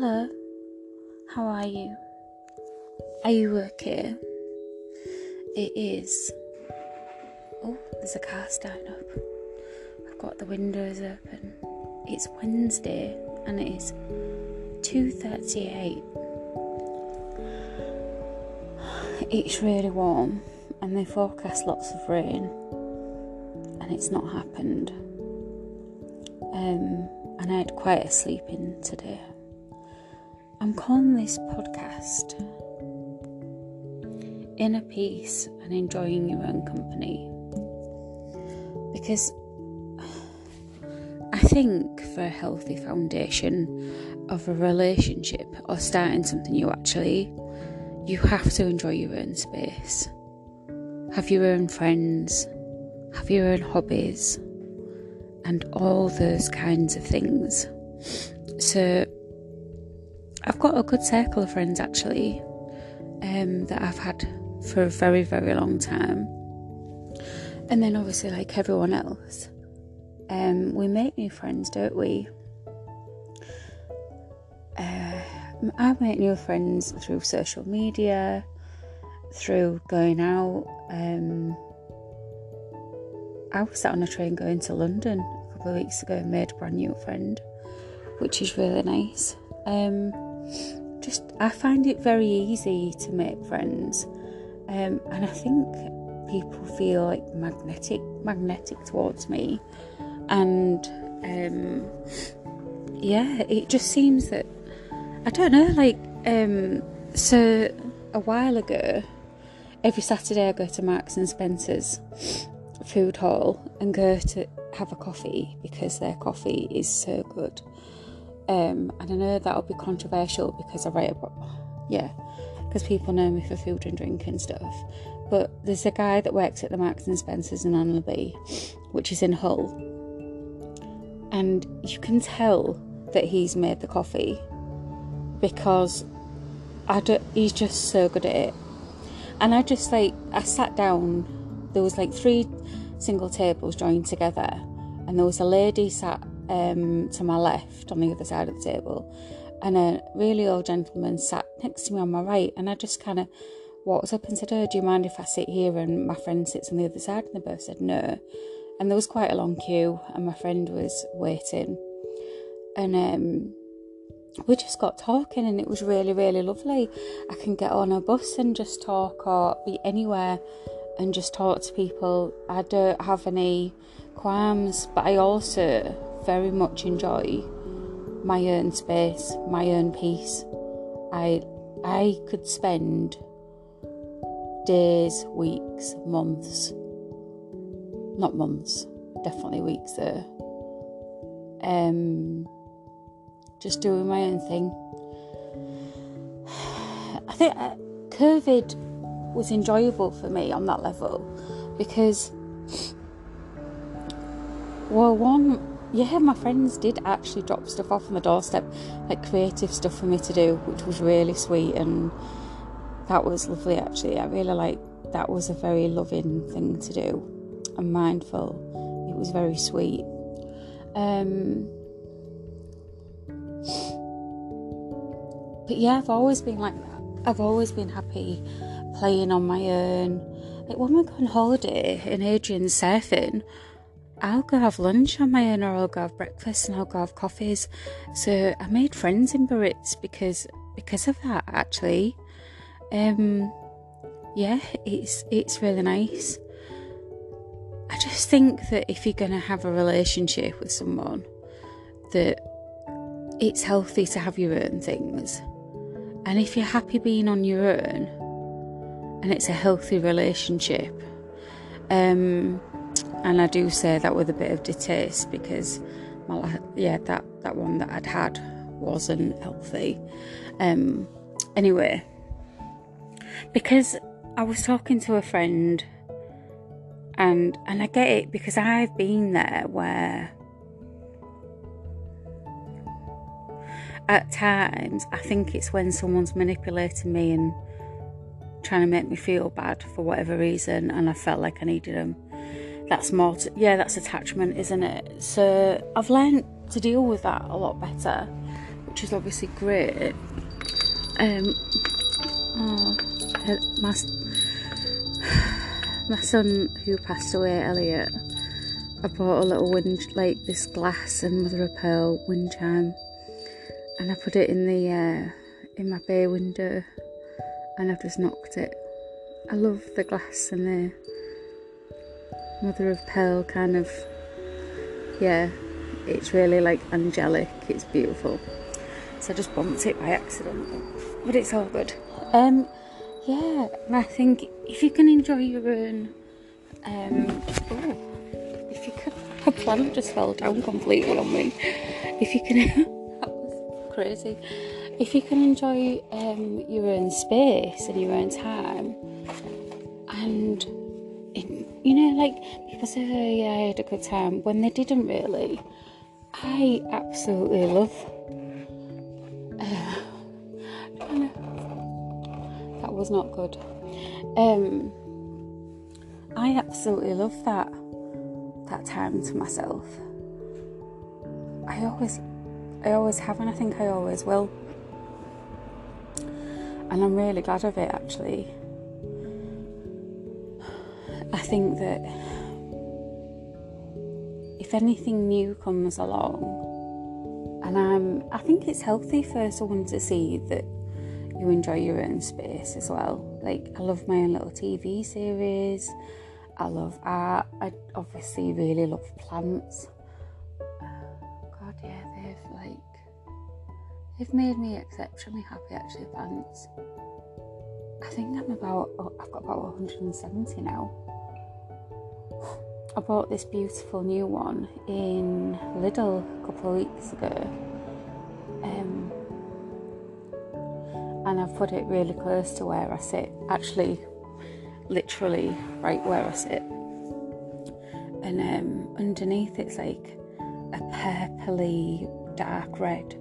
Hello, how are you? Are you okay? It is. Oh, there's a car starting up. I've got the windows open. It's Wednesday and it is 2:38. It's really warm and they forecast lots of rain and it's not happened. Um, and I had quite a sleep in today. I'm calling this podcast Inner Peace and Enjoying Your Own Company because I think for a healthy foundation of a relationship or starting something new, actually, you have to enjoy your own space, have your own friends, have your own hobbies, and all those kinds of things. So, I've got a good circle of friends actually um, that I've had for a very, very long time. And then, obviously, like everyone else, um, we make new friends, don't we? Uh, I make new friends through social media, through going out. Um, I was sat on a train going to London a couple of weeks ago and made a brand new friend, which is really nice. Um, just I find it very easy to make friends, um, and I think people feel like magnetic magnetic towards me, and um, yeah, it just seems that I don't know, like um, so a while ago, every Saturday I go to Marks and Spencers food hall and go to have a coffee because their coffee is so good. Um, and I know that'll be controversial because I write about, yeah, because people know me for food and drink and stuff. But there's a guy that works at the Marks and Spencers in Anlaby, which is in Hull, and you can tell that he's made the coffee because I don't, he's just so good at it. And I just like I sat down. There was like three single tables joined together, and there was a lady sat um, to my left on the other side of the table, and a really old gentleman sat next to me on my right. And I just kind of walked up and said, "Oh, do you mind if I sit here?" And my friend sits on the other side, and they both said no. And there was quite a long queue, and my friend was waiting, and um, we just got talking, and it was really, really lovely. I can get on a bus and just talk, or be anywhere and just talk to people. I don't have any qualms, but I also very much enjoy my own space, my own peace. I I could spend days, weeks, months, not months, definitely weeks there, um, just doing my own thing. I think uh, COVID was enjoyable for me on that level because, well, one, yeah, my friends did actually drop stuff off on the doorstep, like creative stuff for me to do, which was really sweet and that was lovely actually. I really like that was a very loving thing to do and mindful. It was very sweet. Um, but yeah, I've always been like that. I've always been happy playing on my own. Like when we go on holiday and Adrian's surfing, I'll go have lunch on my own or I'll go have breakfast and I'll go have coffees. So I made friends in Biarritz because because of that actually. Um yeah, it's it's really nice. I just think that if you're gonna have a relationship with someone that it's healthy to have your own things. And if you're happy being on your own, and it's a healthy relationship. Um, and I do say that with a bit of distaste because, well, yeah, that, that one that I'd had wasn't healthy. Um, anyway, because I was talking to a friend, and and I get it because I've been there where at times I think it's when someone's manipulating me and trying to make me feel bad for whatever reason, and I felt like I needed them. That's to, yeah, that's attachment, isn't it? So I've learned to deal with that a lot better, which is obviously great. Um, oh, my my son who passed away, Elliot, I bought a little wind, like this glass and mother of pearl wind chime, and I put it in the uh, in my bay window, and I've just knocked it. I love the glass and the mother of pearl kind of. Yeah, it's really like angelic. It's beautiful. So I just bumped it by accident, but it's all good. Um, yeah, and I think if you can enjoy your own, um, oh, if you can, a plant just fell down completely on me. If you can, that was crazy. If you can enjoy um, your own space and your own time, and you know, like people say, oh, yeah, I had a good time when they didn't really. I absolutely love. Uh, that was not good. Um, I absolutely love that that time to myself. I always, I always have, and I think I always will. And I'm really glad of it actually. I think that if anything new comes along, and I'm, I think it's healthy for someone to see that you enjoy your own space as well. Like, I love my own little TV series, I love art, I obviously really love plants. Uh, God, yeah, they've like, they've made me exceptionally happy actually, plants. I think I'm about, oh, I've got about 170 now. I bought this beautiful new one in Lidl a couple of weeks ago. Um, and I've put it really close to where I sit, actually, literally right where I sit. And um, underneath it's like a purpley dark red,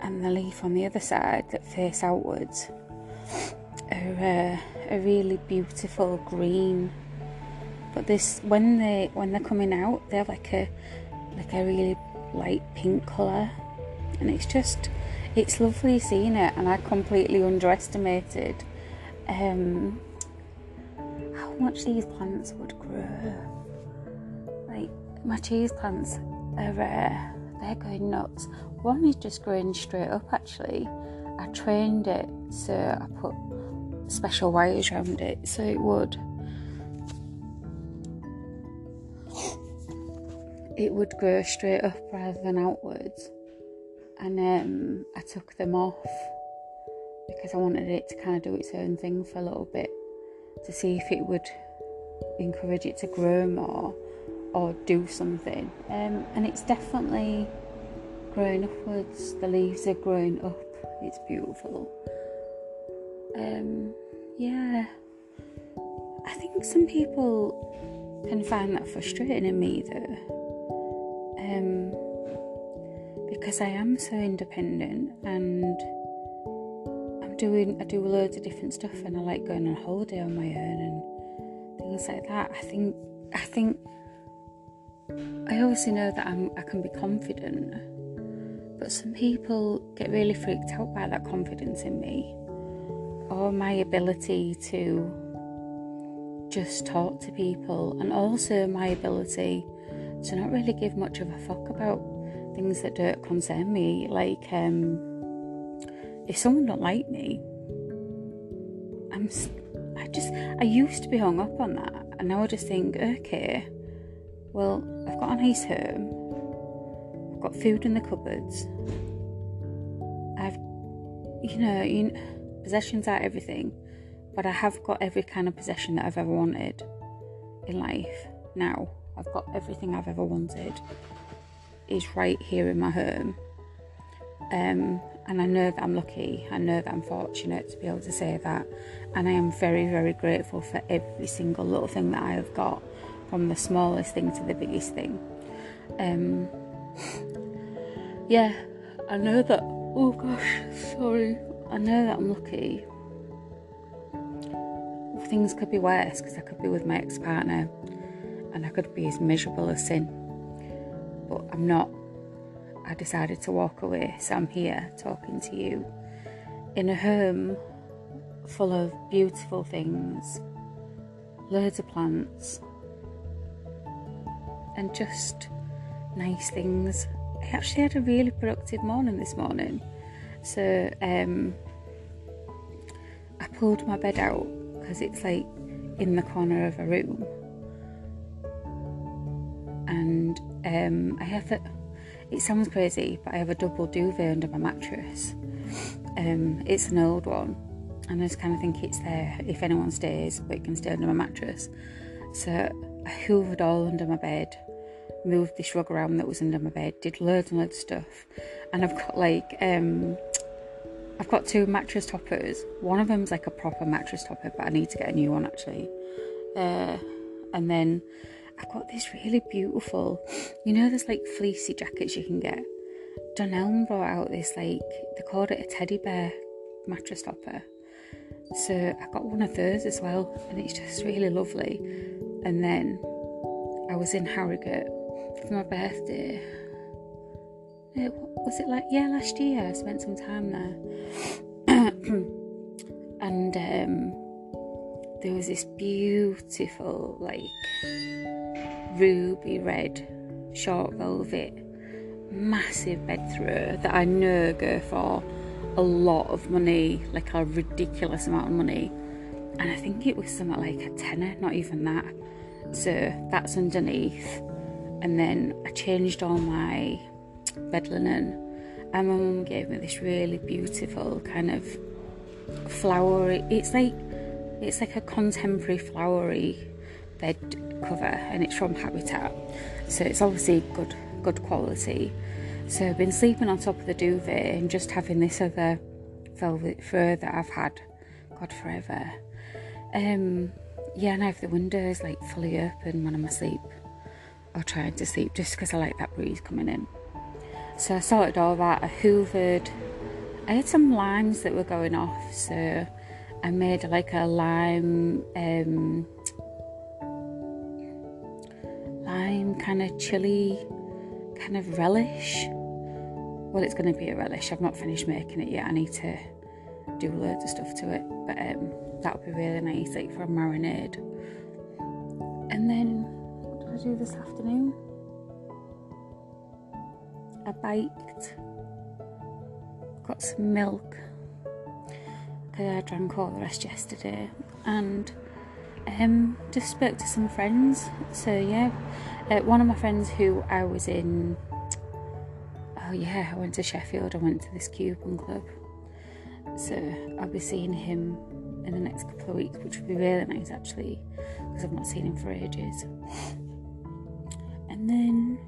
and the leaf on the other side that face outwards are uh, a really beautiful green. But this when they when they're coming out, they have like a like a really light pink colour, and it's just it's lovely seeing it, and I completely underestimated um, how much these plants would grow. Like my cheese plants are uh, they're going nuts. One is just growing straight up. Actually, I trained it so I put special wires around it so it would. It would grow straight up rather than outwards and um, I took them off because I wanted it to kind of do its own thing for a little bit to see if it would encourage it to grow more or do something. Um, and it's definitely growing upwards. The leaves are growing up. It's beautiful. Um, yeah, I think some people can find that frustrating in me though. Um, because I am so independent and I'm doing I do loads of different stuff and I like going on holiday on my own and things like that. I think I think I obviously know that I'm I can be confident, but some people get really freaked out by that confidence in me or my ability to just talk to people and also my ability to not really give much of a fuck about things that don't concern me. Like, um, if someone don't like me, I'm, I just, I used to be hung up on that, and now I just think, okay, well, I've got a nice home, I've got food in the cupboards, I've, you know, you know, possessions are everything, but I have got every kind of possession that I've ever wanted in life now. I've got everything I've ever wanted is right here in my home. Um, and I know that I'm lucky, I know that I'm fortunate to be able to say that. And I am very, very grateful for every single little thing that I have got, from the smallest thing to the biggest thing. Um, yeah, I know that, oh gosh, sorry, I know that I'm lucky. Things could be worse because I could be with my ex partner and I could be as miserable as sin but I'm not. I decided to walk away. So I'm here talking to you in a home full of beautiful things, loads of plants, and just nice things. I actually had a really productive morning this morning. So um, I pulled my bed out because it's like in the corner of a room. And um, I have a, it sounds crazy, but I have a double duvet under my mattress. Um, it's an old one, and I just kind of think it's there if anyone stays, but it can stay under my mattress. So I hoovered all under my bed, moved this rug around that was under my bed, did loads and loads of stuff, and I've got like um, I've got two mattress toppers. One of them's like a proper mattress topper, but I need to get a new one actually. Uh, and then I've got this really beautiful, you know, there's like fleecy jackets you can get. Dunelm brought out this like they called it a teddy bear mattress topper. So I got one of those as well, and it's just really lovely. And then I was in Harrogate for my birthday it, was it like yeah last year I spent some time there and um, there was this beautiful like ruby red short velvet. Massive bed throw that I know go for a lot of money like a ridiculous amount of money. And I think it was something like a tenner not even that. So that's underneath. And then I changed all my bed linen, and my mum gave me this really beautiful kind of flowery. It's like it's like a contemporary flowery bed cover, and it's from Habitat, so it's obviously good good quality. So I've been sleeping on top of the duvet and just having this other velvet fur that I've had, God forever. Um, yeah, and I have the windows like fully open when I'm asleep or trying to sleep, just because I like that breeze coming in. So I sorted all that. I hoovered. I had some limes that were going off, so I made like a lime, um, kind of chili, kind of relish. Well, it's going to be a relish. I've not finished making it yet. I need to do loads of stuff to it, but um, that would be really nice, like for a marinade. And then, what did I do this afternoon? I baked, got some milk I drank all the rest yesterday, and um, just spoke to some friends. So yeah, uh, one of my friends who I was in. Oh yeah, I went to Sheffield. I went to this Cuban club, so I'll be seeing him in the next couple of weeks, which would be really nice actually, because I've not seen him for ages. And then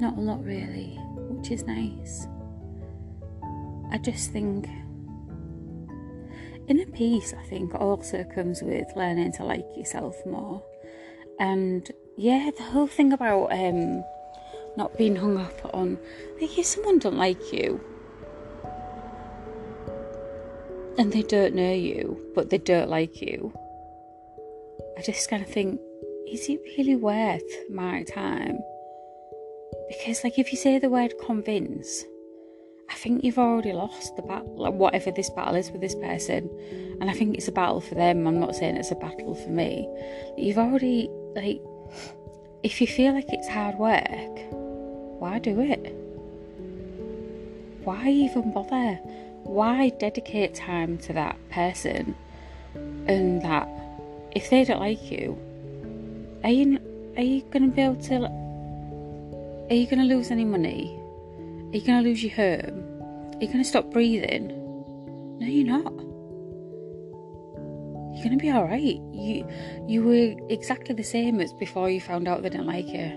not a lot, really, which is nice. I just think inner peace, I think, also comes with learning to like yourself more. And yeah, the whole thing about um, not being hung up on, like, if someone don't like you and they don't know you, but they don't like you, I just kind of think, is it really worth my time? Because, like, if you say the word convince, I think you've already lost the battle, like, whatever this battle is with this person. And I think it's a battle for them. I'm not saying it's a battle for me. You've already, like, if you feel like it's hard work, why do it? Why even bother? Why dedicate time to that person? And that, if they don't like you, are you, are you to be able to are you to lose any money? Are you going to lose your home? Are you going to stop breathing? No, you're not. You're going to be all right. You you were exactly the same as before you found out they didn't like you.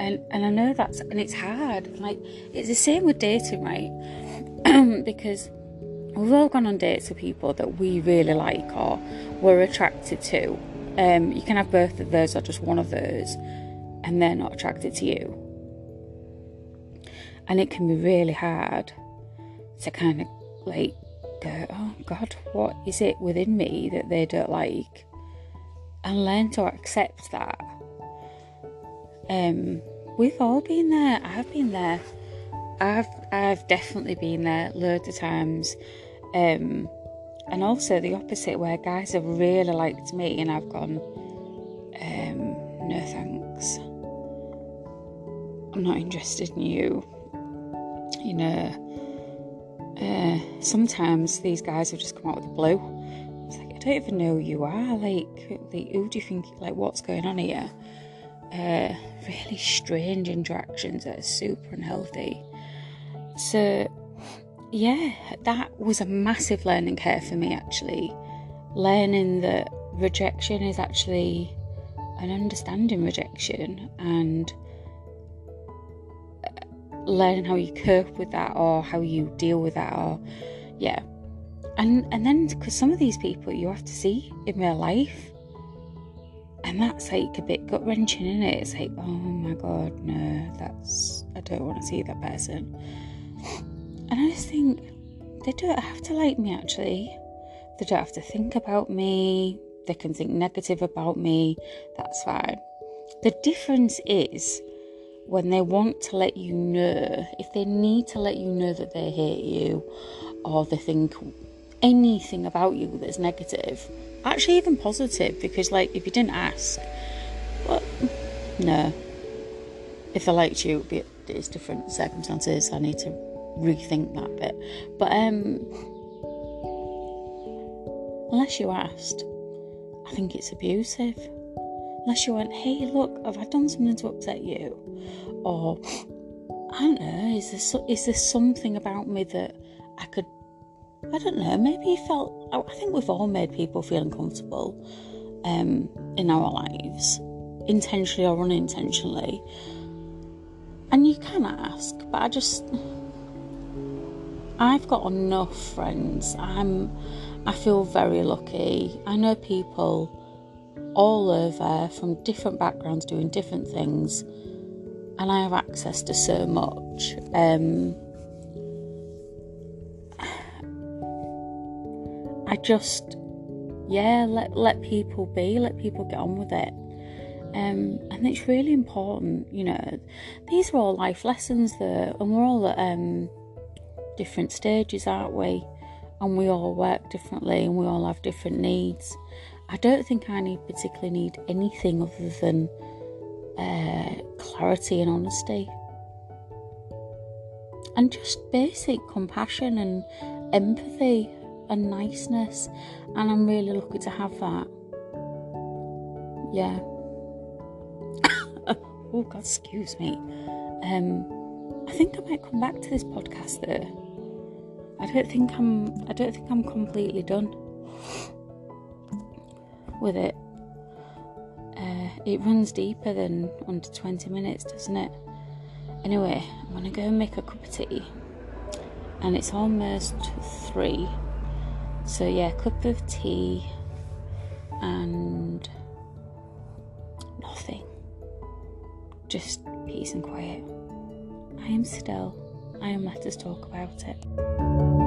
And and I know that's and it's hard. Like it's the same with dating, right? because we've all gone on dates with people that we really like or we're attracted to. Um, you can have both of those or just one of those and they're not attracted to you. And it can be really hard to kind of like go, oh God, what is it within me that they don't like? And learn to accept that. Um, we've all been there. I've been there. I've I've definitely been there loads of times. Um, and also the opposite where guys have really liked me and I've gone, um, no thanks. I'm not interested in you. You know, uh, sometimes these guys have just come out with the blue. It's like, I don't even know who you are. Like, like who do you think, like, what's going on here? Uh, really strange interactions that are super unhealthy. So, yeah, that was a massive learning curve for me actually. Learning that rejection is actually an understanding rejection and learning how you cope with that or how you deal with that or yeah. And and then because some of these people you have to see in real life and that's like a bit gut wrenching in it? It's like oh my god no that's i don't want to see that person. And i just think they don't have to like me actually. They don't have to think about me. They can think negative about me. That's fine. The difference is when they want to let you know, if they need to let you know that they hate you or they think anything about you that's negative, actually even positive, because like if you didn't ask, well, no. If they liked you, it it's different circumstances. I need to rethink that bit. But um, unless you asked, I think it's abusive. Unless you went, hey, look, have I done something to upset you? Or, I don't know, is there, is there something about me that I could, I don't know, maybe you felt, I think we've all made people feel uncomfortable um, in our lives, intentionally or unintentionally. And you can ask, but I just, I've got enough friends. I'm, I feel very lucky. I know people all over from different backgrounds doing different things and I have access to so much. Um, I just, yeah, let let people be, let people get on with it. Um, and it's really important, you know. These are all life lessons, there, and we're all at um, different stages, aren't we? And we all work differently, and we all have different needs. I don't think I need particularly need anything other than uh, clarity and honesty, and just basic compassion and empathy and niceness. And I'm really lucky to have that. Yeah. oh God, excuse me. Um, I think I might come back to this podcast though. I don't think I'm. I don't think I'm completely done with it. It runs deeper than under 20 minutes, doesn't it? Anyway, I'm gonna go and make a cup of tea, and it's almost three. So, yeah, cup of tea and nothing. Just peace and quiet. I am still. I am let us talk about it.